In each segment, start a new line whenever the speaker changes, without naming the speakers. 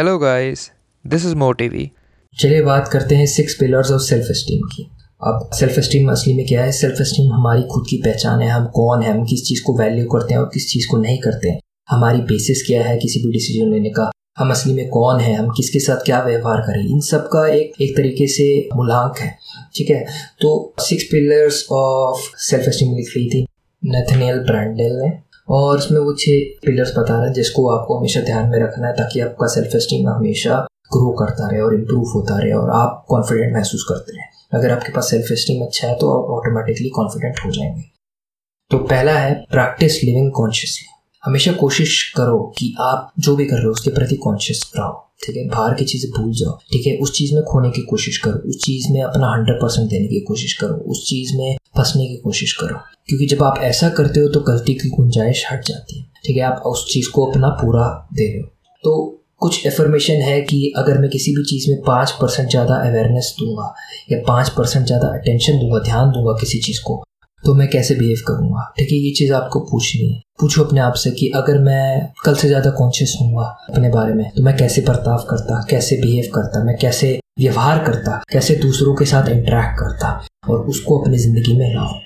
Hello guys this is मोटिवी
चलिए बात करते हैं six pillars of self esteem की। अब सेल्फ एस्टीम असली में क्या है? सेल्फ एस्टीम हमारी खुद की पहचान है। हम कौन है? हम किस चीज़ को वैल्यू करते हैं और किस चीज़ को नहीं करते हैं? हमारी बेसिस क्या है किसी भी डिसीज़न लेने का? हम असली में कौन है? हम किसके साथ क्या व्यवहार करें? इन सब का एक एक तरीके से मूलांक है। ठीक है? तो six pillars of self esteem लिख रही थी। नेथनियल ब्रांडेल ने। और उसमें वो छः पिलर्स बता रहे हैं, जिसको आपको हमेशा ध्यान में रखना है, ताकि आपका सेल्फ एस्टीम हमेशा ग्रो करता रहे और इम्प्रूव होता रहे और आप कॉन्फिडेंट महसूस करते रहे। अगर आपके पास सेल्फ एस्टीम अच्छा है तो आप ऑटोमेटिकली कॉन्फिडेंट हो जाएँगे। तो पहला है प्रैक्टिस लिविंग कॉन्शियसली हमेशा कोशिश करो कि आप जो भी कर रहे हो, उसके प्रति कॉन्शियस रहो, ठीक है? बाहर की चीज़ें भूल जाओ, ठीक है? उस चीज़ में खोने की कोशिश करो, उस चीज़ में अपना हंड्रेड परसेंट देने की कोशिश करो, उस चीज़ में फंसने की कोशिश करो, क्योंकि जब आप ऐसा करते हो तो गलती की गुंजाइश हट जाती है, ठीक है? आप उस चीज़ को अपना पूरा दे रहे हो। तो कुछ एफर्मेशन है कि अगर मैं किसी भी चीज़ में पाँच परसेंट ज़्यादा अवेयरनेस दूँगा, या पाँच परसेंट ज़्यादा अटेंशन दूँगा, ध्यान दूँगा किसी चीज़ को तो मैं कैसे बिहेव करूँगा? ठीक है, ये चीज़ आपको पूछनी है। पूछो अपने आप से कि अगर मैं कल से ज़्यादा कॉन्शियस हूँ अपने बारे में तो मैं कैसे बर्ताव करता, कैसे बिहेव करता, मैं कैसे व्यवहार करता, कैसे दूसरों के साथ इंटरेक्ट करता और उसको अपनी ज़िंदगी में लाओ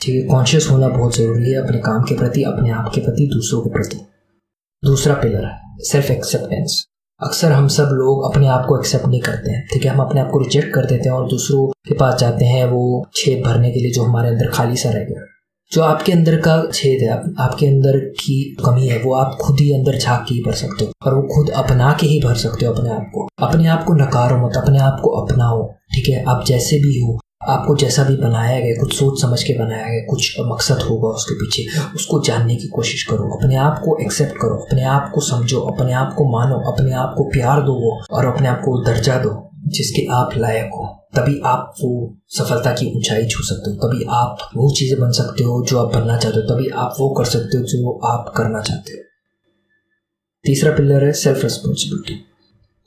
ठीक है कॉन्शियस होना बहुत ज़रूरी है अपने काम के प्रति, अपने आप के प्रति, दूसरों के प्रति। दूसरा पिलर है सेल्फ एक्सेप्टेंस अक्सर हम सब लोग अपने आप को एक्सेप्ट नहीं करते हैं, ठीक है? हम अपने आप को रिजेक्ट कर देते हैं और दूसरों के पास जाते हैं, वो छेद भरने के लिए जो हमारे अंदर खाली सा रह गया। जो आपके अंदर का छेद है आपके अंदर की कमी है, वो आप खुद ही अंदर झाँक के ही भर सकते हो और वो खुद अपना के ही भर सकते हो अपने आप को। अपने आप को नकारो मत, अपने आप को अपनाओ, ठीक है? आप जैसे भी हो आपको जैसा भी बनाया गया, कुछ सोच समझ के बनाया गया, कुछ मकसद होगा उसके पीछे, उसको जानने की कोशिश करो, अपने आप को एक्सेप्ट करो, अपने आप को समझो, अपने आप को मानो, अपने आप को प्यार दो और अपने आप को दर्जा दो, जिसके आप लायक हो। तभी आप वो सफलता की ऊंचाई छू सकते हो, तभी आप वो चीज़ें बन सकते हो जो आप बनना चाहते हो, तभी आप वो कर सकते हो जो आप करना चाहते हो। तीसरा पिलर है सेल्फ रिस्पॉन्सिबिलिटी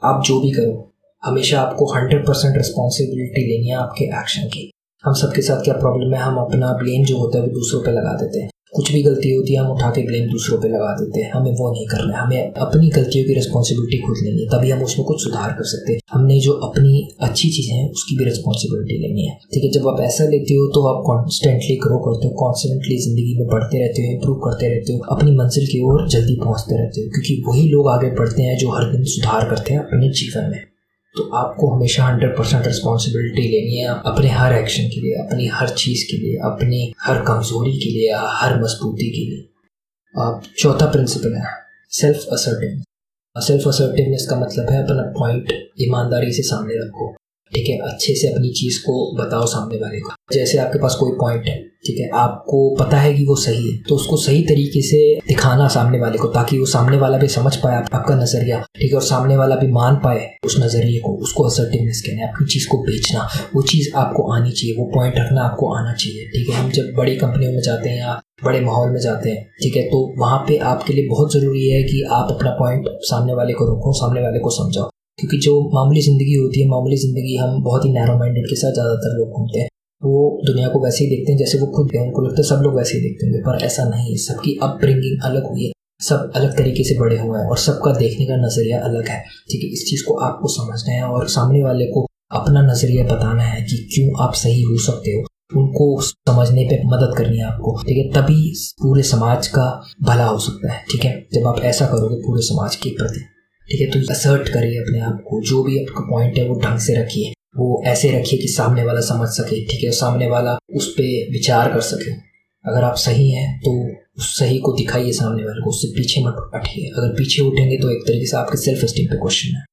आप जो भी करो हमेशा आपको हंड्रेड परसेंट रिस्पॉन्सिबिलिटी लेनी है आपके एक्शन की। हम सबके साथ क्या प्रॉब्लम है? हम अपना ब्लेम जो होता है वो दूसरों पे लगा देते हैं। कुछ भी गलती होती है, हम उठा के ब्लेम दूसरों पे लगा देते हैं। हमें वो नहीं करना है। हमें अपनी गलतियों की रिस्पॉन्सिबिलिटी खुद लेनी है। तभी हम उसमें कुछ सुधार कर सकते हैं। हमने जो अपनी अच्छी चीज़ें हैं, उसकी भी रिस्पॉन्सिबिलिटी लेनी है। ठीक है, जब आप ऐसा लेते हो तो आप कॉन्स्टेंटली ग्रो करते हो। कॉन्स्टेंटली ज़िंदगी में बढ़ते रहते हो इंप्रूव करते रहते हो। अपनी मंजिल की ओर जल्दी पहुँचते रहते हो। क्योंकि वही लोग आगे बढ़ते हैं जो हर दिन सुधार करते हैं अपने जीवन में। तो आपको हमेशा हंड्रेड परसेंट रिस्पॉन्सिबिलिटी लेनी है अपने हर एक्शन के लिए, अपनी हर चीज़ के लिए, अपनी हर कमज़ोरी के लिए, हर मजबूती के लिए। आप चौथा प्रिंसिपल है सेल्फ असर्टिव सेल्फ असर्टिवनेस का मतलब है अपना पॉइंट ईमानदारी से सामने रखो। ठीक है? अच्छे से अपनी चीज़ को बताओ सामने वाले को। जैसे आपके पास कोई पॉइंट है, ठीक है? आपको पता है कि वो सही है तो उसको सही तरीके से दिखाना सामने वाले को, ताकि वो सामने वाला भी समझ पाए आपका नज़रिया, ठीक है? और सामने वाला भी मान पाए उस नज़रिए को, उसको असर्टिवनेस कहने, अपनी चीज़ को बेचना। वो चीज़ आपको आनी चाहिए, वो पॉइंट रखना आपको आना चाहिए, ठीक है? हम जब बड़ी कंपनियों में जाते हैं या बड़े माहौल में जाते हैं, ठीक है? तो वहाँ पे आपके लिए बहुत ज़रूरी है कि आप अपना पॉइंट सामने वाले को रोको सामने वाले को समझाओ। क्योंकि जो मामूली ज़िंदगी होती है, मामूली ज़िंदगी हम बहुत ही नैरो माइंडेड के साथ ज़्यादातर लोग घूमते हैं। वो दुनिया को वैसे ही देखते हैं जैसे वो खुद है, उनको लगता है सब लोग वैसे ही देखते होंगे, पर ऐसा नहीं है। सबकी अपब्रिंगिंग अलग हुई है, सब अलग तरीके से बड़े हुए हैं और सबका देखने का नज़रिया अलग है। ठीक है, इस चीज़ को आपको समझना है और सामने वाले को अपना नज़रिया बताना है कि क्यों आप सही हो सकते हो। उनको समझने पे मदद करनी है आपको। ठीक है, तभी पूरे समाज का भला हो सकता है। ठीक है, जब आप ऐसा करोगे पूरे समाज के प्रति। ठीक है तो असर्ट करिए अपने आप को। जो भी आपका पॉइंट है, वो ढंग से रखिए। वो ऐसे रखिए कि सामने वाला समझ सके, ठीक है सामने वाला उस पर विचार कर सके। अगर आप सही हैं तो उस सही को दिखाइए सामने वाले को, उससे पीछे मत उठिए अगर पीछे उठेंगे तो एक तरीके से आपके सेल्फ स्टीम पे क्वेश्चन है।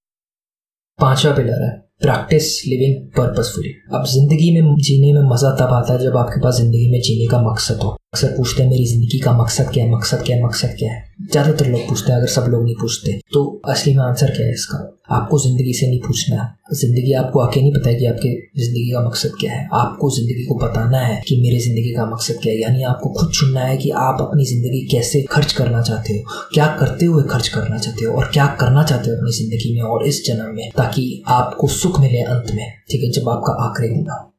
पांचवा पिलर है। प्रैक्टिस लिविंग पर्पसफुली अब ज़िंदगी में जीने में मज़ा तब आता है जब आपके पास ज़िंदगी में जीने का मकसद हो। अक्सर पूछते हैं, मेरी ज़िंदगी का मकसद क्या है? मकसद क्या है? मकसद क्या है? ज़्यादातर लोग पूछते हैं, अगर सब लोग नहीं पूछते तो असली में आंसर क्या है इसका? आपको ज़िंदगी से नहीं पूछना है। ज़िंदगी आपको आके नहीं कि आपके ज़िंदगी का मकसद क्या है। आपको ज़िंदगी को बताना है कि मेरी ज़िंदगी का मकसद क्या है। यानी आपको खुद चुनना है कि आप अपनी ज़िंदगी कैसे खर्च करना चाहते हो, क्या करते हुए खर्च करना चाहते हो और क्या करना चाहते हो अपनी ज़िंदगी में और इस जन्म में, ताकि आपको सुख मिले अंत में। ठीक है, जब आपका आखिरी गुना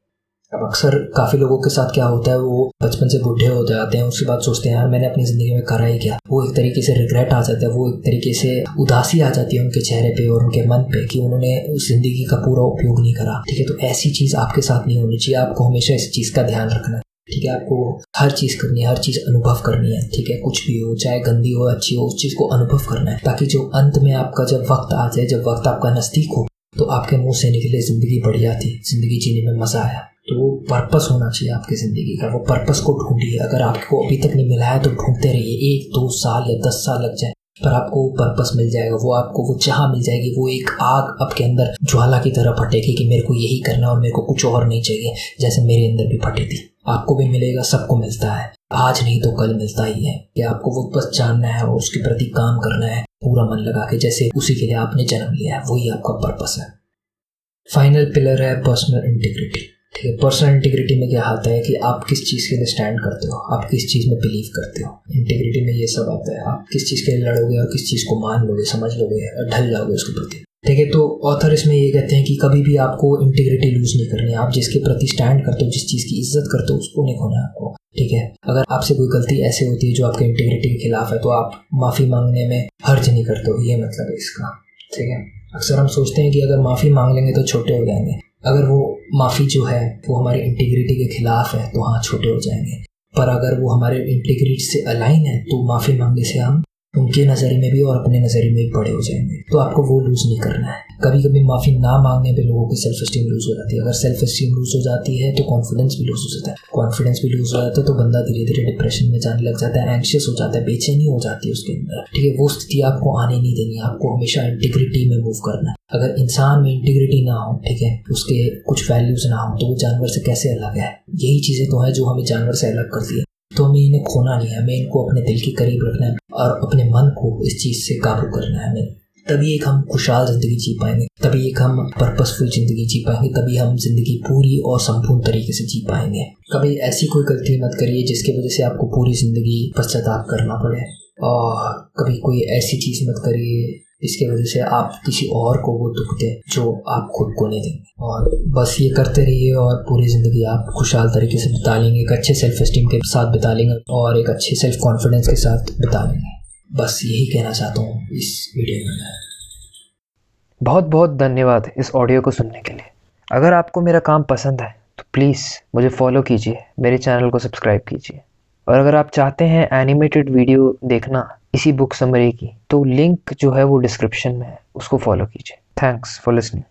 अब अक्सर काफ़ी लोगों के साथ क्या होता है, वो बचपन से बूढ़े हो जाते हैं, उसके बाद सोचते हैं, यार, मैंने अपनी ज़िंदगी में करा ही क्या? वो एक तरीके से रिग्रेट आ जाता है, वो एक तरीके से उदासी आ जाती है उनके चेहरे पे और उनके मन पे कि उन्होंने उस ज़िंदगी का पूरा उपयोग नहीं करा। ठीक है तो ऐसी चीज़ आपके साथ नहीं होनी चाहिए, आपको हमेशा इस चीज़ का ध्यान रखना। है ठीक है, आपको हर चीज़ करनी है, हर चीज़ अनुभव करनी है। ठीक है, कुछ भी हो, चाहे गंदी हो, अच्छी हो, उस चीज़ को अनुभव करना है, ताकि जो अंत में आपका जब वक्त आ जाए, जब वक्त आपका नज़दीक हो तो आपके मुँह से निकले, ज़िंदगी बढ़िया थी ज़िंदगी जीने में मज़ा आया। तो वो पर्पस होना चाहिए आपकी ज़िंदगी का। वो पर्पस को ढूंढिए। अगर आपको अभी तक नहीं मिला है तो ढूंढते रहिए। एक, दो साल या दस साल लग जाए, पर आपको वो पर्पस मिल जाएगा। वो आपको वो चाह मिल जाएगी। वो एक आग आपके अंदर ज्वाला की तरह फटेगी कि मेरे को यही करना और मेरे को कुछ और नहीं चाहिए, जैसे मेरे अंदर भी फटी थी। आपको भी मिलेगा, सबको मिलता है। आज नहीं तो कल मिलता ही है। कि आपको वो बस जानना है और उसके प्रति काम करना है, पूरा मन लगा के, जैसे उसी के लिए आपने जन्म लिया है। वही आपका पर्पस है। फाइनल पिलर है पर्सनल इंटीग्रिटी ठीक है पर्सनल इंटीग्रिटी में क्या आता है कि आप किस चीज़ के लिए स्टैंड करते हो? आप किस चीज़ में बिलीव करते हो? इंटीग्रिटी में ये सब आता है। आप किस चीज़ के लिए लड़ोगे और किस चीज़ को मान लोगे, समझ लोगे और ढल जाओगे उसके प्रति? ठीक है तो ऑथर इसमें ये कहते हैं कि कभी भी आपको इंटीग्रिटी लूज नहीं करनी आप जिसके प्रति स्टैंड करते हो, जिस चीज़ की इज़्ज़त करते हो, उसको नहीं खोना आपको। ठीक है, अगर आपसे कोई गलती ऐसे होती है जो आपके इंटीग्रिटी के खिलाफ है तो आप माफ़ी मांगने में हर्ज नहीं करते हो। ये मतलब है इसका। ठीक है, अक्सर हम सोचते हैं कि अगर माफ़ी मांग लेंगे तो छोटे हो जाएँगे। अगर वो माफ़ी जो है, वो हमारे इंटीग्रिटी के खिलाफ है तो हाँ छोटे हो जाएँगे। पर अगर वो हमारे इंटीग्रिटी से अलाइन है तो माफ़ी मांगने से हम। उनके नज़रिए में भी और अपने नज़रिए में भी बड़े हो जाएँगे। तो आपको वो लूज़ नहीं करना है। कभी कभी माफ़ी ना मांगने पे लोगों की सेल्फ स्टीम लूज़ हो जाती है। अगर सेल्फ स्टीम लूज़ हो जाती है तो कॉन्फिडेंस भी लूज़ हो जाता है। कॉन्फिडेंस भी लूज़ हो जाता है तो बंदा धीरे धीरे डिप्रेशन में जाने लग जाता है एंशियस हो जाता है, बेचैनी हो जाती है उसके अंदर। ठीक है, वो स्थिति आपको आने नहीं देनी आपको हमेशा इंटीग्रिटी में मूव करना है। अगर इंसान में इंटीग्रिटी ना हो, ठीक है, उसके कुछ वैल्यूज़ ना हो तो वो जानवर से कैसे अलग है? यही चीज़ें तो है जो हमें जानवर से अलग करती है। तो हमें इन्हें खोना नहीं है। हमें इनको अपने दिल के करीब रखना है और अपने मन को इस चीज़ से काबू करना है हमें। तभी एक हम खुशहाल ज़िंदगी जी पाएँगे। तभी एक हम पर्पसफुल ज़िंदगी जी पाएँगे। तभी हम ज़िंदगी पूरी और संपूर्ण तरीके से जी पाएँगे। कभी ऐसी कोई गलती मत करिए जिसकी वजह से आपको पूरी ज़िंदगी पश्चाताप करना पड़े। और कभी कोई ऐसी चीज़ मत करिए इसके वजह से आप किसी और को वो दुख दें जो आप खुद को नहीं देंगे। और बस ये करते रहिए और पूरी ज़िंदगी आप खुशहाल तरीके से बिता लेंगे, एक अच्छे सेल्फ स्टीम के साथ बिता लेंगे और एक अच्छे सेल्फ कॉन्फिडेंस के साथ बिता लेंगे। बस यही कहना चाहता हूँ इस वीडियो में।
बहुत बहुत धन्यवाद इस ऑडियो को सुनने के लिए। अगर आपको मेरा काम पसंद है तो प्लीज़ मुझे फॉलो कीजिए, मेरे चैनल को सब्सक्राइब कीजिए। और अगर आप चाहते हैं एनिमेटेड वीडियो देखना इसी बुक समरी की। तो लिंक जो है वो डिस्क्रिप्शन में है, उसको फॉलो कीजिए। Thanks for listening